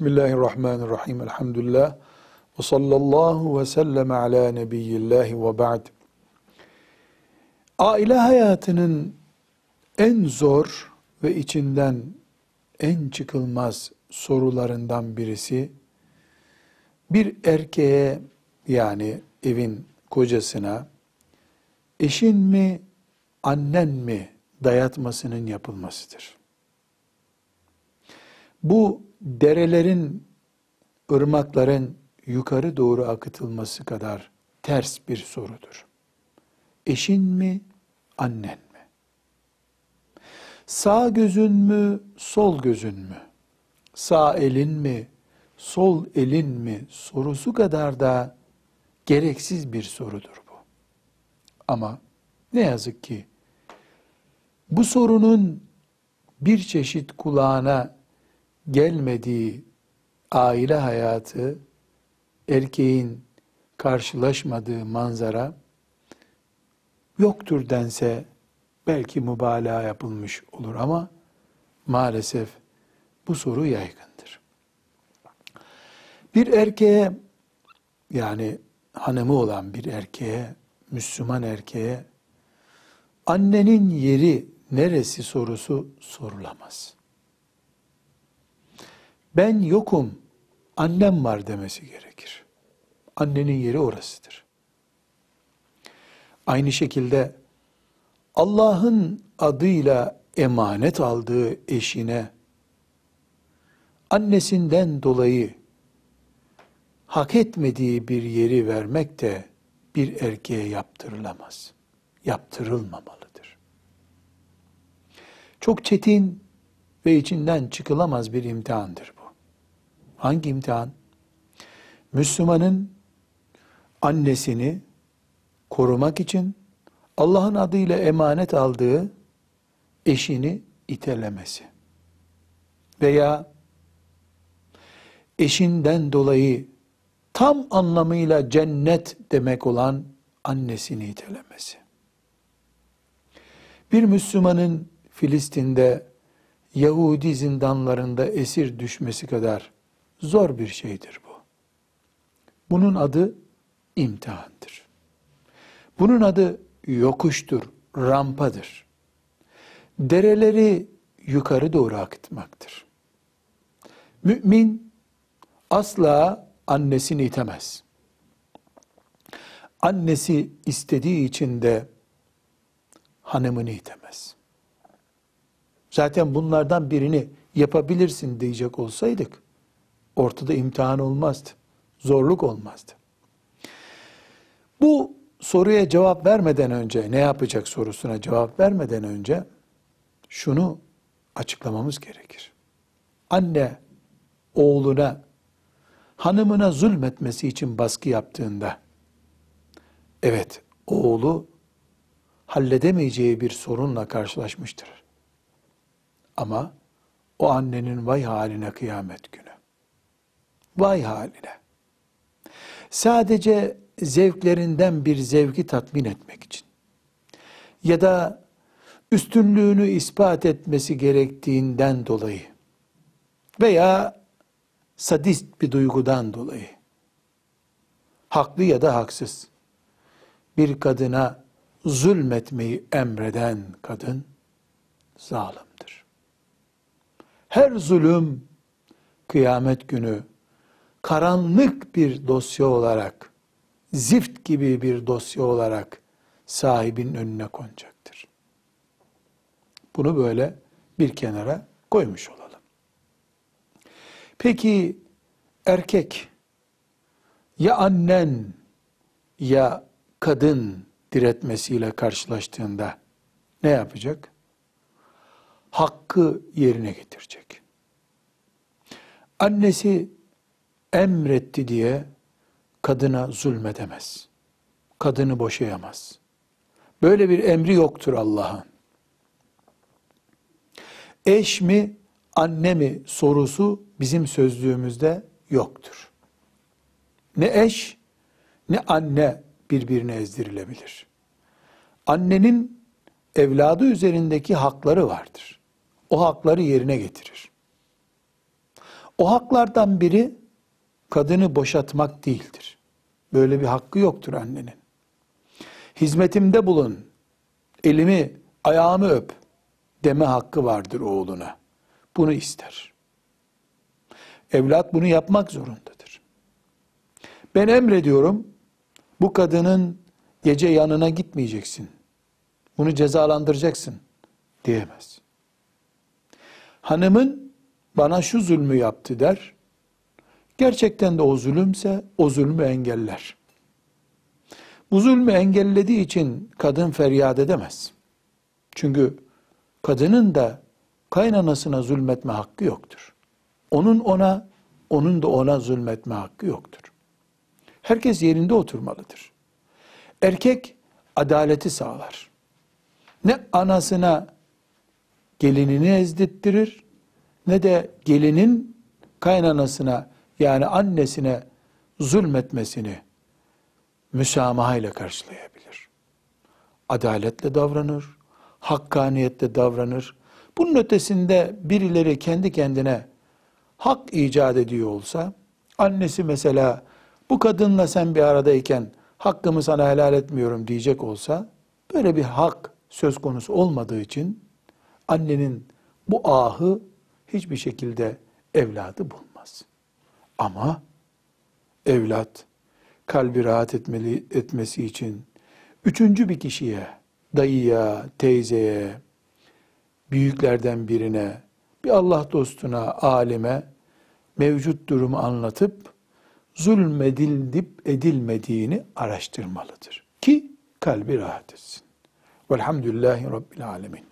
Bismillahirrahmanirrahim. Elhamdülillah. Ve sallallahu ve sellem ala nebiyyillahi ve ba'd. Aile hayatının en zor ve içinden en çıkılmaz sorularından birisi bir erkeğe yani evin kocasına eşin mi annen mi dayatmasının yapılmasıdır. Bu derelerin, ırmakların yukarı doğru akıtılması kadar ters bir sorudur. Eşin mi, annen mi? Sağ gözün mü, sol gözün mü? Sağ elin mi, sol elin mi sorusu kadar da gereksiz bir sorudur bu. Ama ne yazık ki bu sorunun bir çeşit kulağına gelmediği aile hayatı, erkeğin karşılaşmadığı manzara yoktur dense belki mübalağa yapılmış olur ama maalesef bu soru yaygındır. Bir erkeğe yani hanımı olan bir erkeğe, Müslüman erkeğe annenin yeri neresi sorusu sorulamaz ben yokum, annem var demesi gerekir. Annenin yeri orasıdır. Aynı şekilde Allah'ın adıyla emanet aldığı eşine annesinden dolayı hak etmediği bir yeri vermek de bir erkeğe yaptırılamaz. Yaptırılmamalıdır. Çok çetin ve içinden çıkılamaz bir imtihandır bu. Hangi imtihan? Müslümanın annesini korumak için Allah'ın adıyla emanet aldığı eşini itelemesi. Veya eşinden dolayı tam anlamıyla cennet demek olan annesini itelemesi. Bir Müslümanın Filistin'de Yahudi zindanlarında esir düşmesi kadar Zor bir şeydir bu. Bunun adı imtihandır. Bunun adı yokuştur, rampadır. Dereleri yukarı doğru akıtmaktır. Mümin asla annesini itemez. Annesi istediği için de hanımını itemez. Zaten bunlardan birini yapabilirsin diyecek olsaydık, ortada imtihan olmazdı. Zorluk olmazdı. Bu soruya cevap vermeden önce, ne yapacak sorusuna cevap vermeden önce şunu açıklamamız gerekir. Anne oğluna, hanımına zulmetmesi için baskı yaptığında, evet oğlu halledemeyeceği bir sorunla karşılaşmıştır. Ama o annenin vay haline kıyamet günü. Vay haline. Sadece zevklerinden bir zevki tatmin etmek için ya da üstünlüğünü ispat etmesi gerektiğinden dolayı veya sadist bir duygudan dolayı haklı ya da haksız bir kadına zulmetmeyi emreden kadın zalimdir. Her zulüm kıyamet günü karanlık bir dosya olarak, zift gibi bir dosya olarak sahibin önüne konacaktır. Bunu böyle bir kenara koymuş olalım. Peki erkek ya annen ya kadın diretmesiyle karşılaştığında ne yapacak? Hakkı yerine getirecek. Annesi emretti diye kadına zulmedemez. Kadını boşayamaz. Böyle bir emri yoktur Allah'ın. Eş mi, anne mi sorusu bizim sözlüğümüzde yoktur. Ne eş, ne anne birbirine ezdirilebilir. Annenin evladı üzerindeki hakları vardır. O hakları yerine getirir. O haklardan biri kadını boşatmak değildir. Böyle bir hakkı yoktur annenin. Hizmetimde bulun, elimi, ayağımı öp deme hakkı vardır oğluna. Bunu ister. Evlat bunu yapmak zorundadır. Ben emrediyorum, bu kadının gece yanına gitmeyeceksin. Bunu cezalandıracaksın diyemez. Hanımın bana şu zulmü yaptı der. Gerçekten de o zulümse o zulmü engeller. Bu zulmü engellediği için kadın feryat edemez. Çünkü kadının da kaynanasına zulmetme hakkı yoktur. Onun ona, onun da ona zulmetme hakkı yoktur. Herkes yerinde oturmalıdır. Erkek adaleti sağlar. Ne anasına gelinini ezdirttirir ne de gelinin kaynanasına yani annesine zulmetmesini müsamaha ile karşılayabilir. Adaletle davranır, hakkaniyetle davranır. Bunun ötesinde birileri kendi kendine hak icat ediyor olsa, annesi mesela bu kadınla sen bir aradayken hakkımı sana helal etmiyorum diyecek olsa, böyle bir hak söz konusu olmadığı için annenin bu ahı hiçbir şekilde evladı bulmaz. Ama evlat kalbi rahat etmeli, etmesi için üçüncü bir kişiye, dayıya, teyzeye, büyüklerden birine, bir Allah dostuna, alime mevcut durumu anlatıp zulmedilip edilmediğini araştırmalıdır. Ki kalbi rahat etsin. Velhamdülillahi Rabbil Alemin.